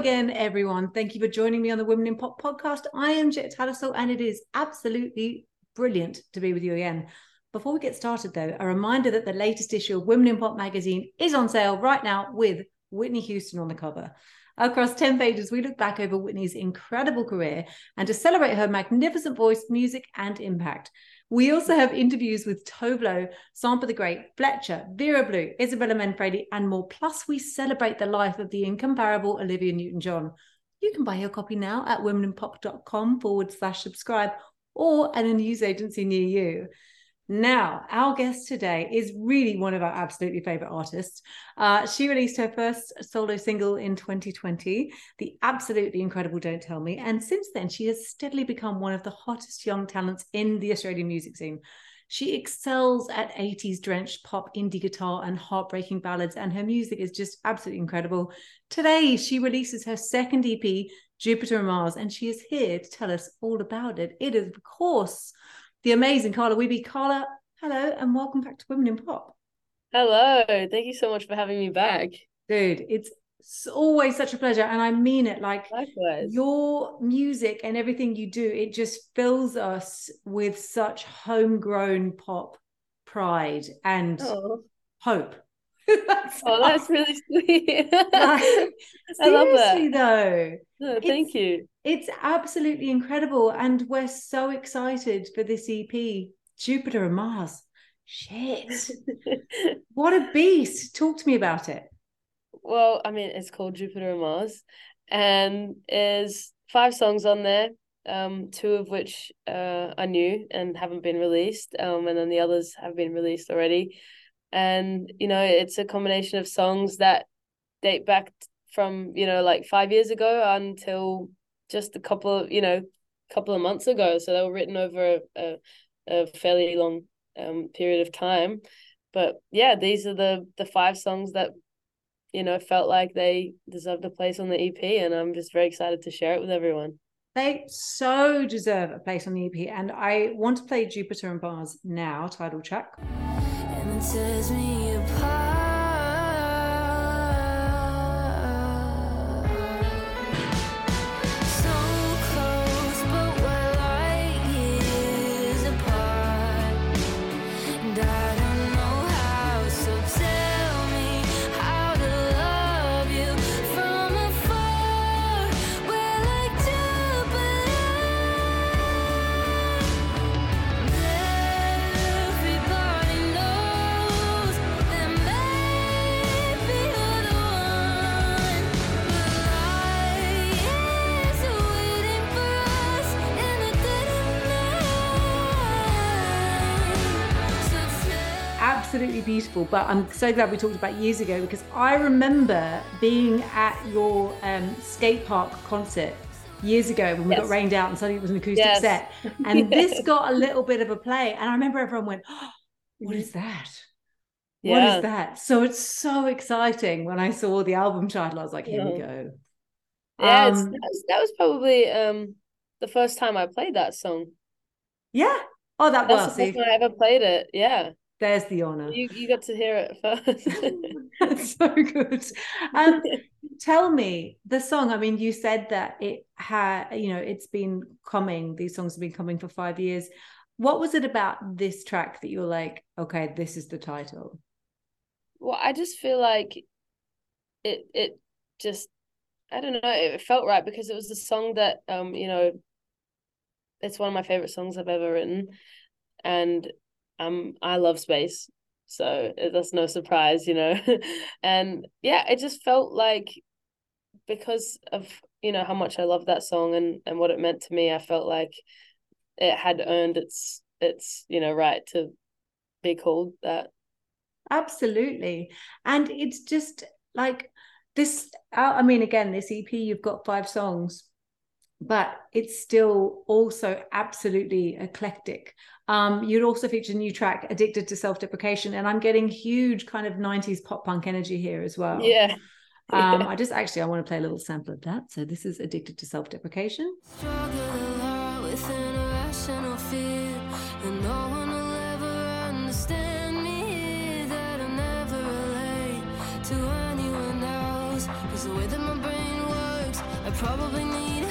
again, everyone. Thank you for joining me on the Women in Pop podcast. I am Jet Tattersall, and it is absolutely brilliant to be with you again. Before we get started, though, a reminder that the latest issue of Women in Pop magazine is on sale right now with Whitney Houston on the cover. Across 10 pages, we look back over Whitney's incredible career and to celebrate her magnificent voice, music, and impact. We also have interviews with Tove Lo, Sampa the Great, Fletcher, Vera Blue, Isabella Manfredi, and more. Plus, we celebrate the life of the incomparable Olivia Newton John. You can buy your copy now at womeninpop.com forward slash subscribe or at a news agency near you. Now, our guest today is really one of our absolutely favorite artists. Uh, she released her first solo single in 2020, the absolutely incredible Don't Tell Me. And since then, she has steadily become one of the hottest young talents in the Australian music scene. She excels at 80s drenched pop, indie guitar, and heartbreaking ballads, and her music is just absolutely incredible. Today, she releases her second EP, Jupiter and Mars, and she is here to tell us all about it. It is, of course, the amazing Carla Wehbe. Carla, hello, and welcome back to Women in Pop. Hello, thank you so much for having me back. Dude, it's always such a pleasure. And I mean it like Likewise. your music and everything you do, it just fills us with such homegrown pop pride and Oh, hope. Oh that's really sweet. Like, I love that. though. No, thank you. It's absolutely incredible. And we're so excited for this EP, Jupiter and Mars. Shit. What a beast. Talk to me about it. well, I mean, it's called Jupiter and Mars, and there's five songs on there. Um, two of which uh are new and haven't been released. Um, and then the others have been released already. And you know, it's a combination of songs that date back from you know like five years ago until just a couple of you know couple of months ago so they were written over a, a fairly long um period of time but yeah these are the the five songs that you know felt like they deserved a place on the ep and i'm just very excited to share it with everyone They so deserve a place on the EP. And I want to play Jupiter and Mars now, title track. Tears me apart. Absolutely beautiful. But I'm so glad we talked about years ago because I remember being at your um, skate park concert years ago when we got rained out and suddenly it was an acoustic Yes. set. And this got a little bit of a play. And I remember everyone went, oh, What is that? What yeah is that? So it's so exciting when I saw the album title. I was like, Here we go. yeah Um, that, was, that was probably um the first time i played that song Yeah. Oh, that that's well, the first time i ever played it yeah there's the honor. you, you got to hear it first That's so good. Um, tell me the song. I mean, you said that it had, you know, it's been coming. These songs have been coming for five years. What was it about this track that you're like, okay, this is the title? Well, I just feel like it it just I don't know, it felt right because it was a song that um, you know, it's one of my favorite songs I've ever written. And um I love space. So that's no surprise, you know. and yeah, it just felt like because of, you know, how much I love that song and and what it meant to me, I felt like it had earned its its, you know, right to be called that. Absolutely. And it's just like this. I mean, again, this EP, you've got five songs, but it's still also absolutely eclectic. Um, you'd also feature a new track, Addicted to Self Deprecation. And I'm getting huge kind of 90s pop punk energy here as well. Yeah. Um, I just actually I want to play a little sample of that. So this is Addicted to Self Deprecation. Struggle a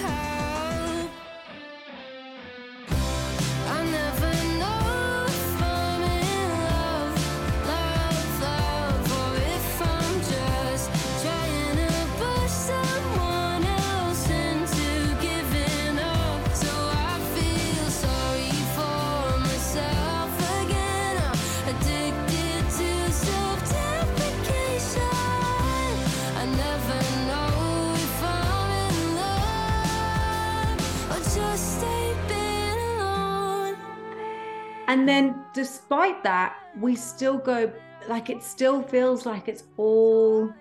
And then, despite that, we still go like it still feels like it's all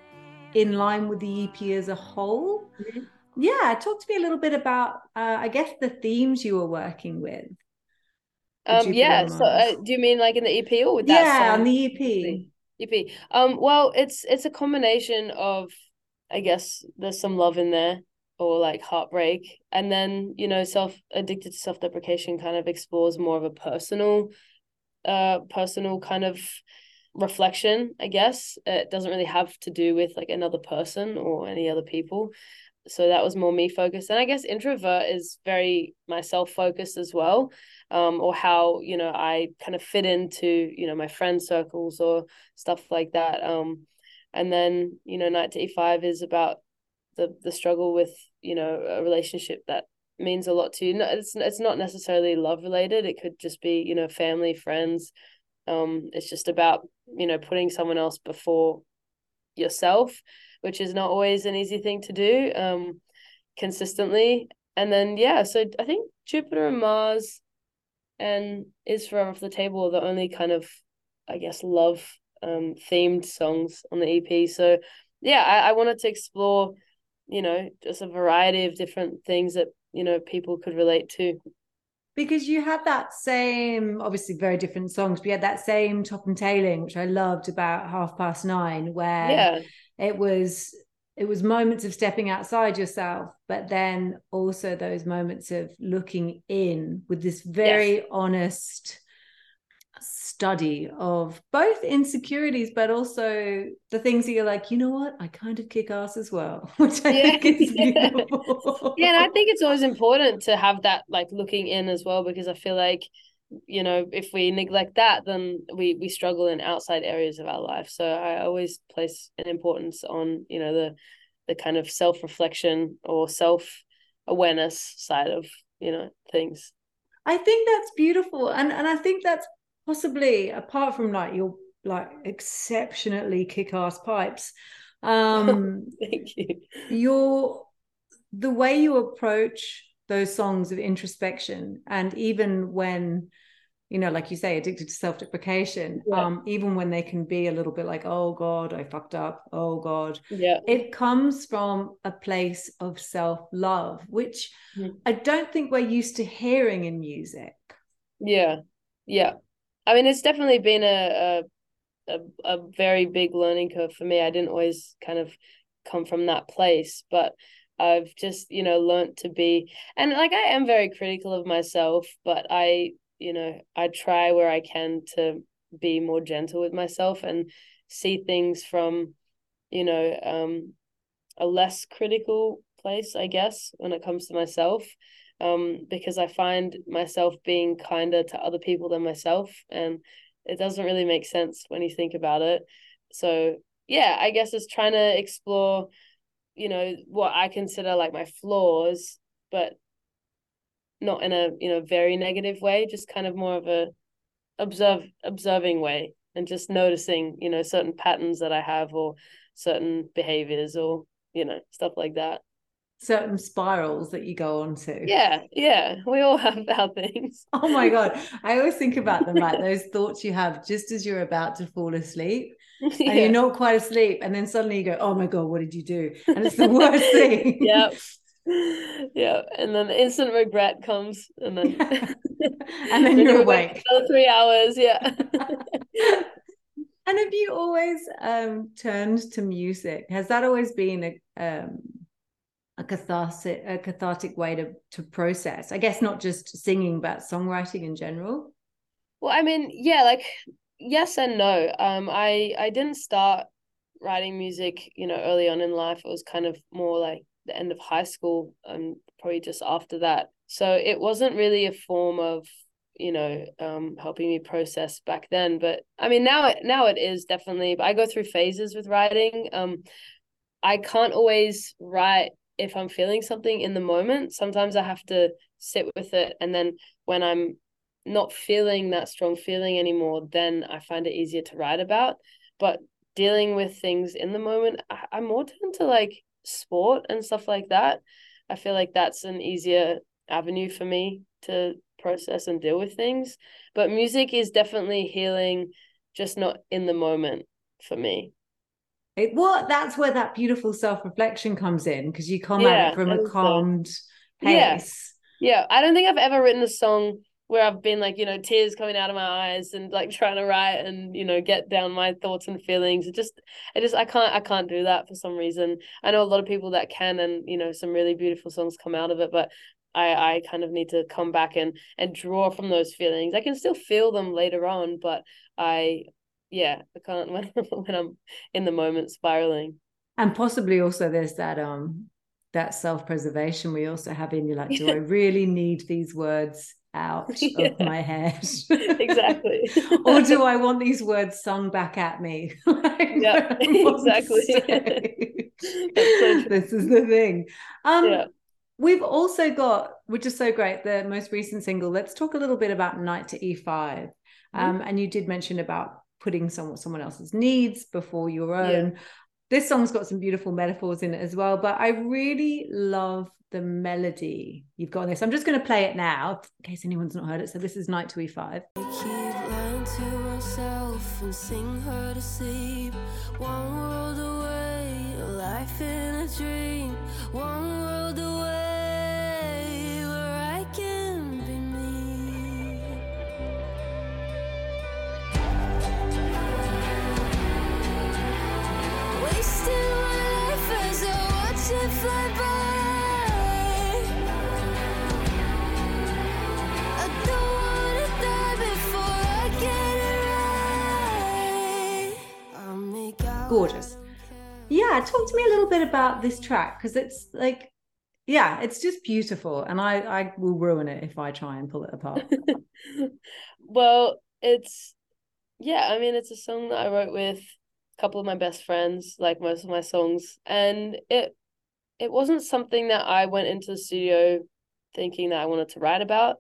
in line with the EP as a whole. Mhm. Yeah, talk to me a little bit about, uh, I guess, the themes you were working with. Um, yeah. So, uh, do you mean like in the EP or with that yeah, song? on the EP. EP. Um, well, it's it's a combination of, I guess, there's some love in there or like heartbreak, and then you know, self addicted to self deprecation kind of explores more of a personal, uh, personal kind of reflection. I guess it doesn't really have to do with like another person or any other people. So that was more me focused, and I guess introvert is very myself focused as well um, or how you know I kind of fit into you know my friend circles or stuff like that. Um, and then you know Knight to E five is about the the struggle with you know a relationship that means a lot to you. No, it's it's not necessarily love related. It could just be you know family, friends. Um, it's just about you know putting someone else before yourself, which is not always an easy thing to do. Um, consistently. And then yeah, so I think Jupiter and Mars and is forever off the table are the only kind of i guess love um themed songs on the ep so yeah I, I wanted to explore you know just a variety of different things that you know people could relate to. Because you had that same, obviously very different songs, but you had that same top and tailing, which I loved about half past nine, where yeah. it was it was moments of stepping outside yourself but then also those moments of looking in with this very honest study of both insecurities but also the things that you're like you know what i kind of kick ass as well which i Yeah. think is Yeah. beautiful yeah and i think it's always important to have that like looking in as well because i feel like you know if we neglect that then we we struggle in outside areas of our life so i always place an importance on you know the the kind of self-reflection or self-awareness side of you know things I think that's beautiful, and and I think that's possibly apart from like your like exceptionally kick-ass pipes, um, thank you your the way you approach those songs of introspection, and even when you know, like you say, addicted to self-deprecation, Yeah. um, even when they can be a little bit like, oh God, I fucked up, oh God, yeah it comes from a place of self-love, which Mhm. I don't think we're used to hearing in music. Yeah, yeah. I mean, it's definitely been a, a a a very big learning curve for me. I didn't always kind of come from that place, but I've just, you know, learned to be and like I am very critical of myself, but I, you know, I try where I can to be more gentle with myself and see things from, you know, um a less critical place, I guess, when it comes to myself um, because I find myself being kinder to other people than myself, and it doesn't really make sense when you think about it. So yeah, I guess it's trying to explore, you know, what I consider like my flaws, but not in a you know very negative way, just kind of more of a observe observing way, and just noticing you know certain patterns that I have or certain behaviors or you know stuff like that. Certain spirals that you go on to. Yeah, yeah, we all have our things. Oh my God. I always think about them like those thoughts you have just as you're about to fall asleep and yeah. you're not quite asleep. And then suddenly you go, oh my God, what did you do? And it's the worst thing. yeah, yeah, and then instant regret comes, and then And then you're awake. for three hours. Yeah. And have you always um, turned to music? Has that always been a um, a cathartic a cathartic way to to process? I guess not just singing, but songwriting in general. Well, I mean, yeah, like yes and no. Um, I I didn't start writing music, you know, early on in life. It was kind of more like the end of high school and probably just after that. So it wasn't really a form of you know um helping me process back then but i mean now it now it is definitely but i go through phases with writing um i can't always write if i'm feeling something in the moment sometimes i have to sit with it and then when i'm not feeling that strong feeling anymore then i find it easier to write about but dealing with things in the moment I, i'm more turned to like sport and stuff like that i feel like that's an easier avenue for me to process and deal with things. But music is definitely healing, just not in the moment for me. It, well, that's where that beautiful self reflection comes in because you come at it from a think so. calmed Yeah. Yeah, I don't think I've ever written a song where I've been like, you know, tears coming out of my eyes and like trying to write and, you know, get down my thoughts and feelings. It just I just I can't I can't do that for some reason. I know a lot of people that can and, you know, some really beautiful songs come out of it, but I I kind of need to come back and and draw from those feelings. I can still feel them later on, but I yeah, I can't when when I'm in the moment spiraling. And possibly also there's that um that self-preservation we also have in you like, do I really need these words out Yeah. of my head? Exactly. or do I want these words sung back at me? Like, Yeah, when I'm on exactly. so this is the thing. Um Yeah. we've also got, which is so great, the most recent single. Let's talk a little bit about Knight to E5. Mm-hmm. Um, and you did mention about putting someone someone else's needs before your Yeah. own. This song's got some beautiful metaphors in it as well, but I really love the melody you've got on this. I'm just going to play it now in case anyone's not heard it. So this is Knight to E5. I keep lying to myself and sing her to sleep. One world away, a life in a dream. One Gorgeous. Yeah, talk to me a little bit about this track because it's like, yeah, it's just beautiful, and I I will ruin it if I try and pull it apart. well, it's yeah, I mean it's a song that I wrote with a couple of my best friends, like most of my songs, and it it wasn't something that I went into the studio thinking that I wanted to write about.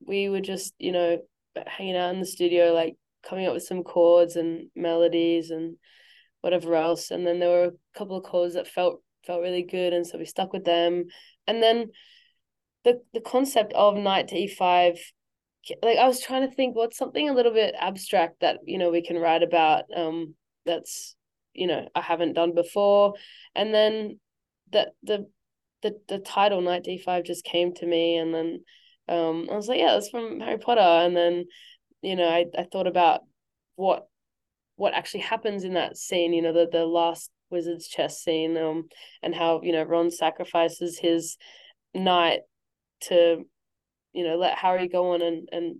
We were just, you know, hanging out in the studio, like coming up with some chords and melodies and whatever else. And then there were a couple of chords that felt felt really good, and so we stuck with them. And then the the concept of Knight to E5 like I was trying to think what's something a little bit abstract that you know we can write about um that's you know I haven't done before and then that the the the title Knight D5 just came to me and then um I was like yeah that's from Harry Potter and then you know I I thought about what what actually happens in that scene you know the the last wizard's chess scene um and how you know Ron sacrifices his knight to you know let harry go on and and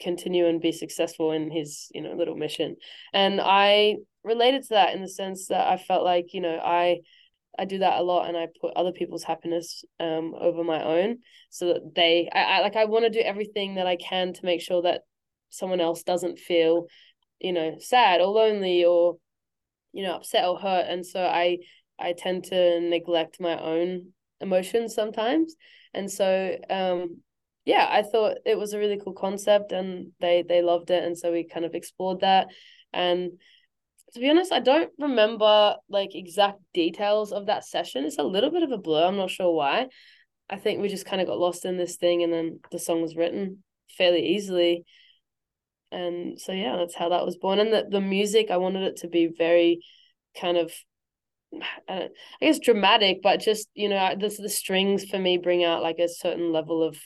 continue and be successful in his you know little mission. And i related to that in the sense that i felt like you know i i do that a lot and i put other people's happiness um over my own so that they i, I like i want to do everything that i can to make sure that someone else doesn't feel you know sad or lonely or you know upset or hurt. And so i i tend to neglect my own emotions sometimes. And so um yeah i thought it was a really cool concept and they they loved it. And so we kind of explored that. And to be honest i don't remember like exact details of that session. It's a little bit of a blur. I'm not sure why. I think we just kind of got lost in this thing and then the song was written fairly easily and so yeah that's how that was born and the, the music i wanted it to be very kind of I, I guess dramatic but just you know the, the strings for me bring out like a certain level of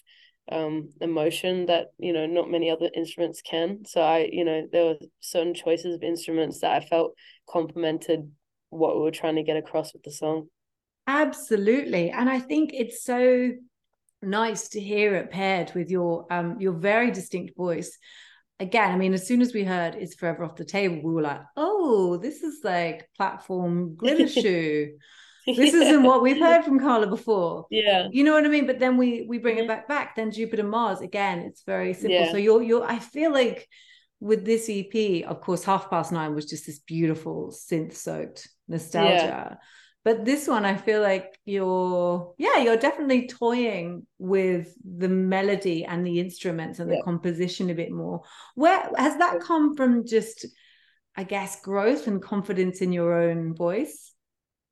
um emotion that you know not many other instruments can so i you know there were certain choices of instruments that i felt complemented what we were trying to get across with the song Absolutely. And I think it's so nice to hear it paired with your um your very distinct voice. Again, I mean, as soon as we heard it's forever off the table, we were like, oh, this is like platform glitter shoe. this isn't what we've heard from Carla before. Yeah. You know what I mean? But then we we bring it Mhm. back back. Then Jupiter Mars again. It's very simple. Yeah. So you're you're. I feel like with this EP, of course, Half Past Nine was just this beautiful synth soaked nostalgia. But this one, I feel like you're, yeah, you're definitely toying with the melody and the instruments and the composition a bit more. Where has that come from? Just, I guess, growth and confidence in your own voice.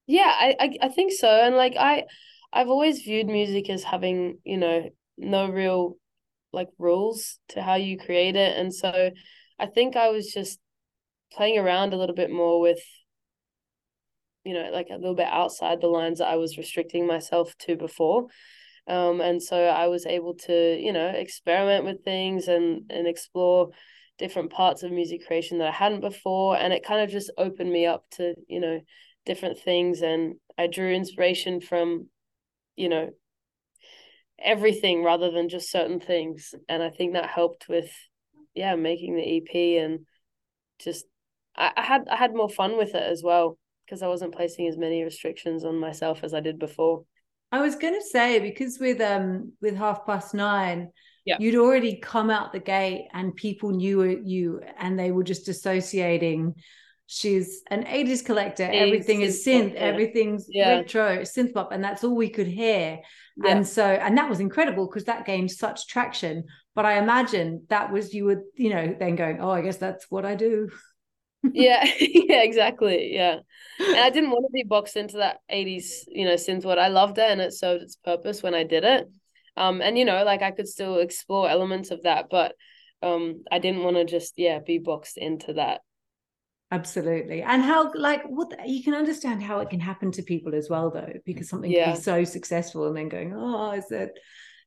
Yeah, I, I I think so. And like I I've always viewed music as having, you know, no real like rules to how you create it. And so I think I was just playing around a little bit more with, you know, like a little bit outside the lines that I was restricting myself to before. Um, and so I was able to, you know, experiment with things and and explore different parts of music creation that I hadn't before. And it kind of just opened me up to, you know, different things. And I drew inspiration from, you know, everything rather than just certain things. And I think that helped with, yeah, making the EP and just I, I had I had more fun with it as well because I wasn't placing as many restrictions on myself as I did before. I was going to say because with um with half past nine, Yeah. you'd already come out the gate and people knew you and they were just associating. She's an 80s collector. 80s Everything is synth. Everything's Yeah. retro, synth pop, and that's all we could hear. Yeah. And so, and that was incredible because that gained such traction. But I imagine that was you were, you know, then going, oh, I guess that's what I do. Yeah, yeah, exactly. Yeah. And I didn't want to be boxed into that 80s, you know, synth what I loved it and it served its purpose when I did it. Um, and you know, like I could still explore elements of that, but um I didn't want to just, yeah, be boxed into that. Absolutely. And how, like, what you can understand how it can happen to people as well, though, because something can Yeah. be so successful and then going, oh, is it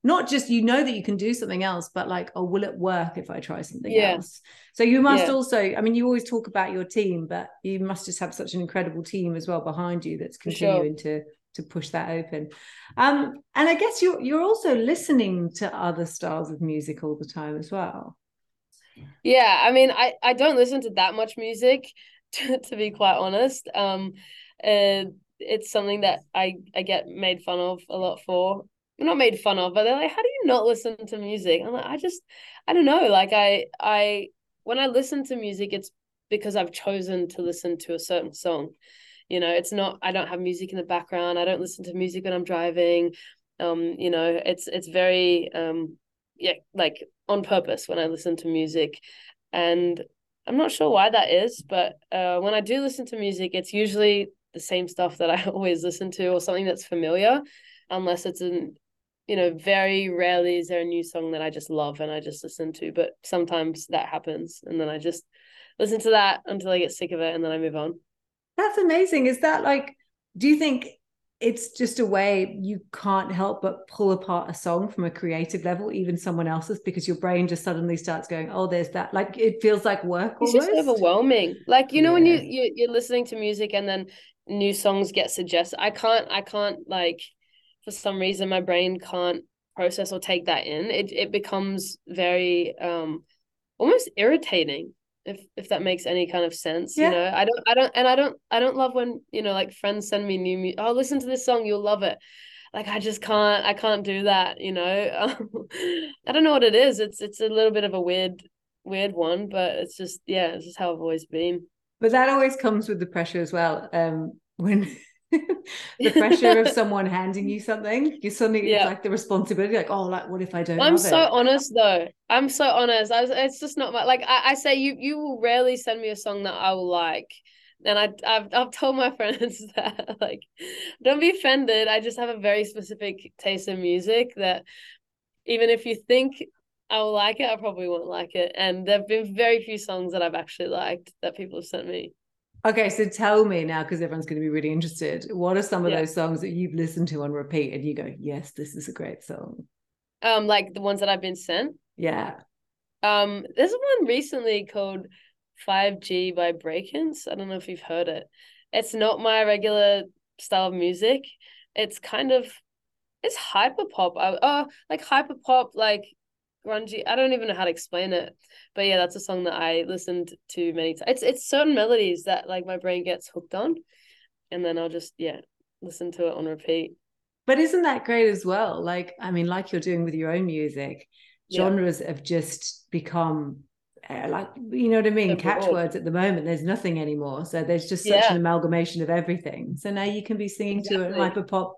not just you know that you can do something else, but like, oh, will it work if I try something Yeah. else? So you must Yeah. also, I mean, you always talk about your team, but you must just have such an incredible team as well behind you that's For sure. continuing to to push that open. Um, and I guess you're you're also listening to other styles of music all the time as well. Yeah, I mean, I I don't listen to that much music, to, to be quite honest. Um, uh, it's something that I I get made fun of a lot for. Not made fun of, but they're like, "How do you not listen to music?" I'm like, I just, I don't know. Like I I when I listen to music, it's because I've chosen to listen to a certain song. You know, it's not. I don't have music in the background. I don't listen to music when I'm driving. Um, you know, it's it's very um yeah, like on purpose when I listen to music. And I'm not sure why that is, but uh, when I do listen to music, it's usually the same stuff that I always listen to or something that's familiar, unless it's an, you know, very rarely is there a new song that I just love and I just listen to. But sometimes that happens. And then I just listen to that until I get sick of it and then I move on. That's amazing. Is that like, do you think it's just a way you can't help but pull apart a song from a creative level, even someone else's, because your brain just suddenly starts going, oh, there's that. Like it feels like work It's almost. just overwhelming. Like, you know, when you, Yeah. you you're listening to music and then new songs get suggested. I can't I can't like for some reason my brain can't process or take that in. It it becomes very um almost irritating if if that makes any kind of sense. Yeah. You know, I don't I don't and I don't I don't love when, you know, like friends send me new music. Oh, listen to this song, you'll love it. Like I just can't I can't do that, you know. I don't know what it is. It's it's a little bit of a weird weird one, but it's just yeah, it's just how I've always been. But that always comes with the pressure as well. Um, when the pressure of someone handing you something, you suddenly Yeah. it's like the responsibility, like, oh, like what if I don't I'm so it? honest though. I'm so honest. I was, it's just not my like I, I say you you will rarely send me a song that I will like. And I I've I've told my friends that like don't be offended. I just have a very specific taste in music that even if you think I will like it, I probably won't like it. And there've been very few songs that I've actually liked that people have sent me. Okay, so tell me now, because everyone's going to be really interested. What are some of Yeah. those songs that you've listened to on repeat and you go, yes, this is a great song? Um like the ones that I've been sent. Yeah. Um, there's one recently called 5G by Breakins. I don't know if you've heard it. It's not my regular style of music. It's kind of it's hyper pop. I, oh, like hyper pop, like grungy. I don't even know how to explain it. But yeah, that's a song that I listened to many times. It's it's certain melodies that like my brain gets hooked on, and then I'll just yeah listen to it on repeat. But isn't that great as well? Like, I mean, like you're doing with your own music, Yeah. genres have just become uh, like, you know what I mean? Catchwords at the moment, there's nothing anymore. So there's just such Yeah. an amalgamation of everything. So now you can be singing to a Exactly. hyper pop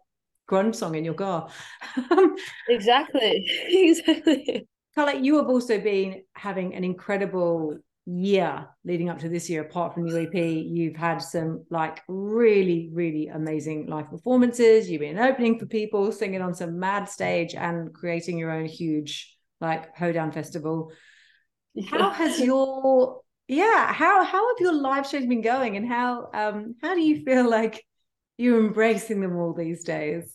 grunge song in your car. Exactly. exactly. Carla, you have also been having an incredible year leading up to this year. Apart from your EP, you've had some like really, really amazing live performances. You've been opening for people, singing on some mad stage, and creating your own huge like hoedown festival. How has your yeah? How how have your live shows been going, and how um how do you feel like you're embracing them all these days?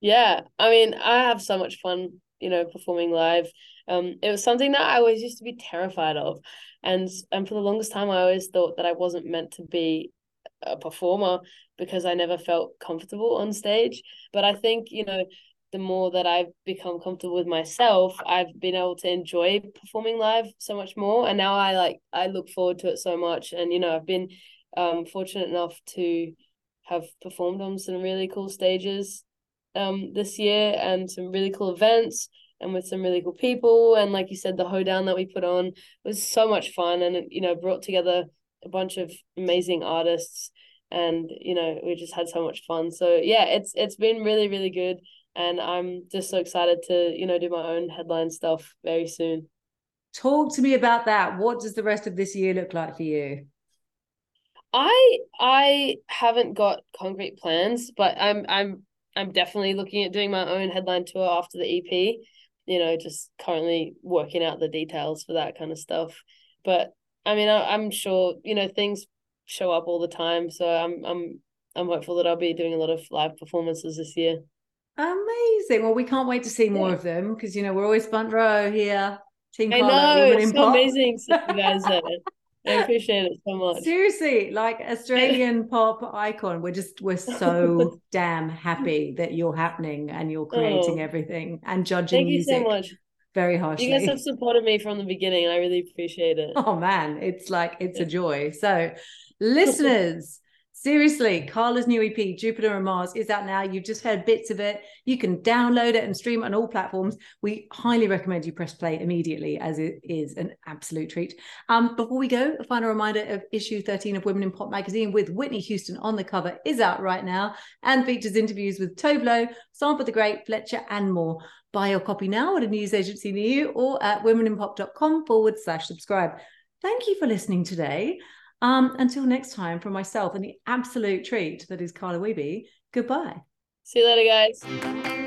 Yeah, I mean, I have so much fun, you know, performing live. Um, it was something that I always used to be terrified of, and and for the longest time, I always thought that I wasn't meant to be a performer because I never felt comfortable on stage. But I think, you know, the more that I've become comfortable with myself, I've been able to enjoy performing live so much more, and now I like I look forward to it so much. And you know, I've been um fortunate enough to have performed on some really cool stages um this year and some really cool events and with some really cool people. And like you said the hoedown that we put on was so much fun and it, you know brought together a bunch of amazing artists. And you know we just had so much fun. So yeah it's it's been really really good. And I'm just so excited to you know do my own headline stuff very soon. Talk to me about that. What does the rest of this year look like for you? I I haven't got concrete plans, but I'm I'm I'm definitely looking at doing my own headline tour after the EP. You know, just currently working out the details for that kind of stuff. But I mean, I, I'm sure you know things show up all the time, so I'm I'm I'm hopeful that I'll be doing a lot of live performances this year. Amazing. Well, we can't wait to see more Yeah. of them because you know we're always front row here. Team I know it's so amazing you guys. I appreciate it so much. Seriously, like Australian pop icon. We're just we're so damn happy that you're happening and you're oh. creating Oh. everything and judging Thank you music so much. very harshly. You guys have supported me from the beginning, and I really appreciate it. Oh man, it's like it's a joy. So, listeners, seriously, Carla's new EP, Jupiter and Mars, is out now. You've just heard bits of it. You can download it and stream it on all platforms. We highly recommend you press play immediately, as it is an absolute treat. Um, before we go, a final reminder of issue 13 of Women in Pop magazine with Whitney Houston on the cover is out right now and features interviews with Tove Lo, Sampa the Great, Fletcher, and more. Buy your copy now at a news agency near you or at womeninpop.com forward slash subscribe. Thank you for listening today. Um, until next time, from myself and the absolute treat that is Carla Wehbe, goodbye. See you later, guys.